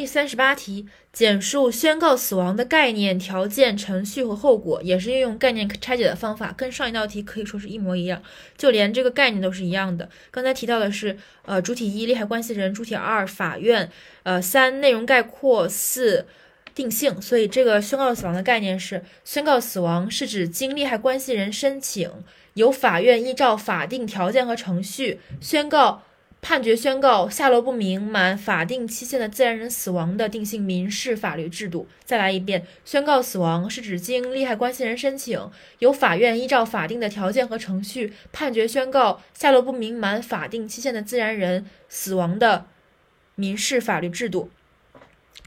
第三十八题，简述宣告死亡的概念、条件、程序和后果，也是运用概念拆解的方法，跟上一道题可以说是一模一样，就连这个概念都是一样的。刚才提到的是，呃，主体一利害关系人，主体二法院，呃，三内容概括，四定性。所以这个宣告死亡的概念是：宣告死亡是指经利害关系人申请，由法院依照法定条件和程序宣告。判决宣告下落不明、满法定期限的自然人死亡的定性民事法律制度。再来一遍，宣告死亡是指经利害关系人申请，由法院依照法定的条件和程序判决宣告下落不明、满法定期限的自然人死亡的民事法律制度。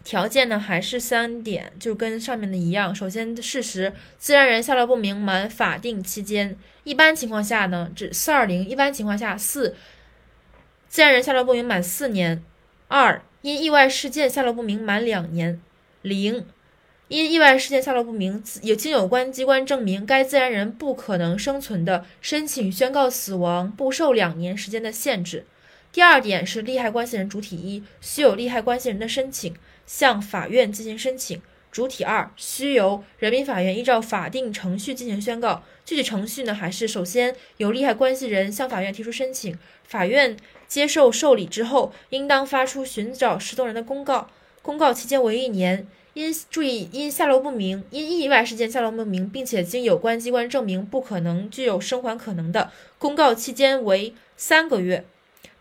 条件呢还是三点，就跟上面的一样。首先，事实自然人下落不明、满法定期间，一般情况下呢，指四二零。一般情况下，四。自然人下落不明满四年，二因意外事件下落不明满两年，零因意外事件下落不明，有经有关机关证明该自然人不可能生存的，申请宣告死亡不受两年时间的限制。第二点是利害关系人主体一需有利害关系人的申请，向法院进行申请。主体二需由人民法院依照法定程序进行宣告。具体程序呢，还是首先由利害关系人向法院提出申请，法院。接受受理之后，应当发出寻找失踪人的公告，公告期间为一年。因注意，因下落不明，因意外事件下落不明，并且经有关机关证明不可能具有生还可能的，公告期间为三个月。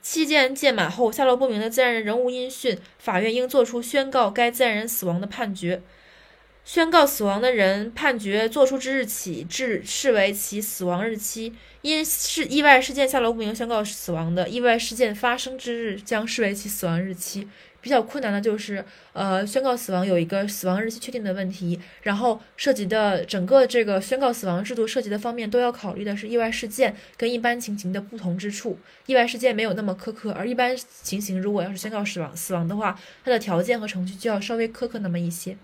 期间届满后，下落不明的自然人仍无音讯，法院应作出宣告该自然人死亡的判决。宣告死亡的人判决作出之日起至视为其死亡日期。因是意外事件下落不明宣告死亡的，意外事件发生之日将视为其死亡日期。比较困难的就是，呃，宣告死亡有一个死亡日期确定的问题，然后涉及的整个这个宣告死亡制度涉及的方面都要考虑的是意外事件跟一般情形的不同之处。意外事件没有那么苛刻，而一般情形如果要是宣告死亡死亡的话，它的条件和程序就要稍微苛刻那么一些。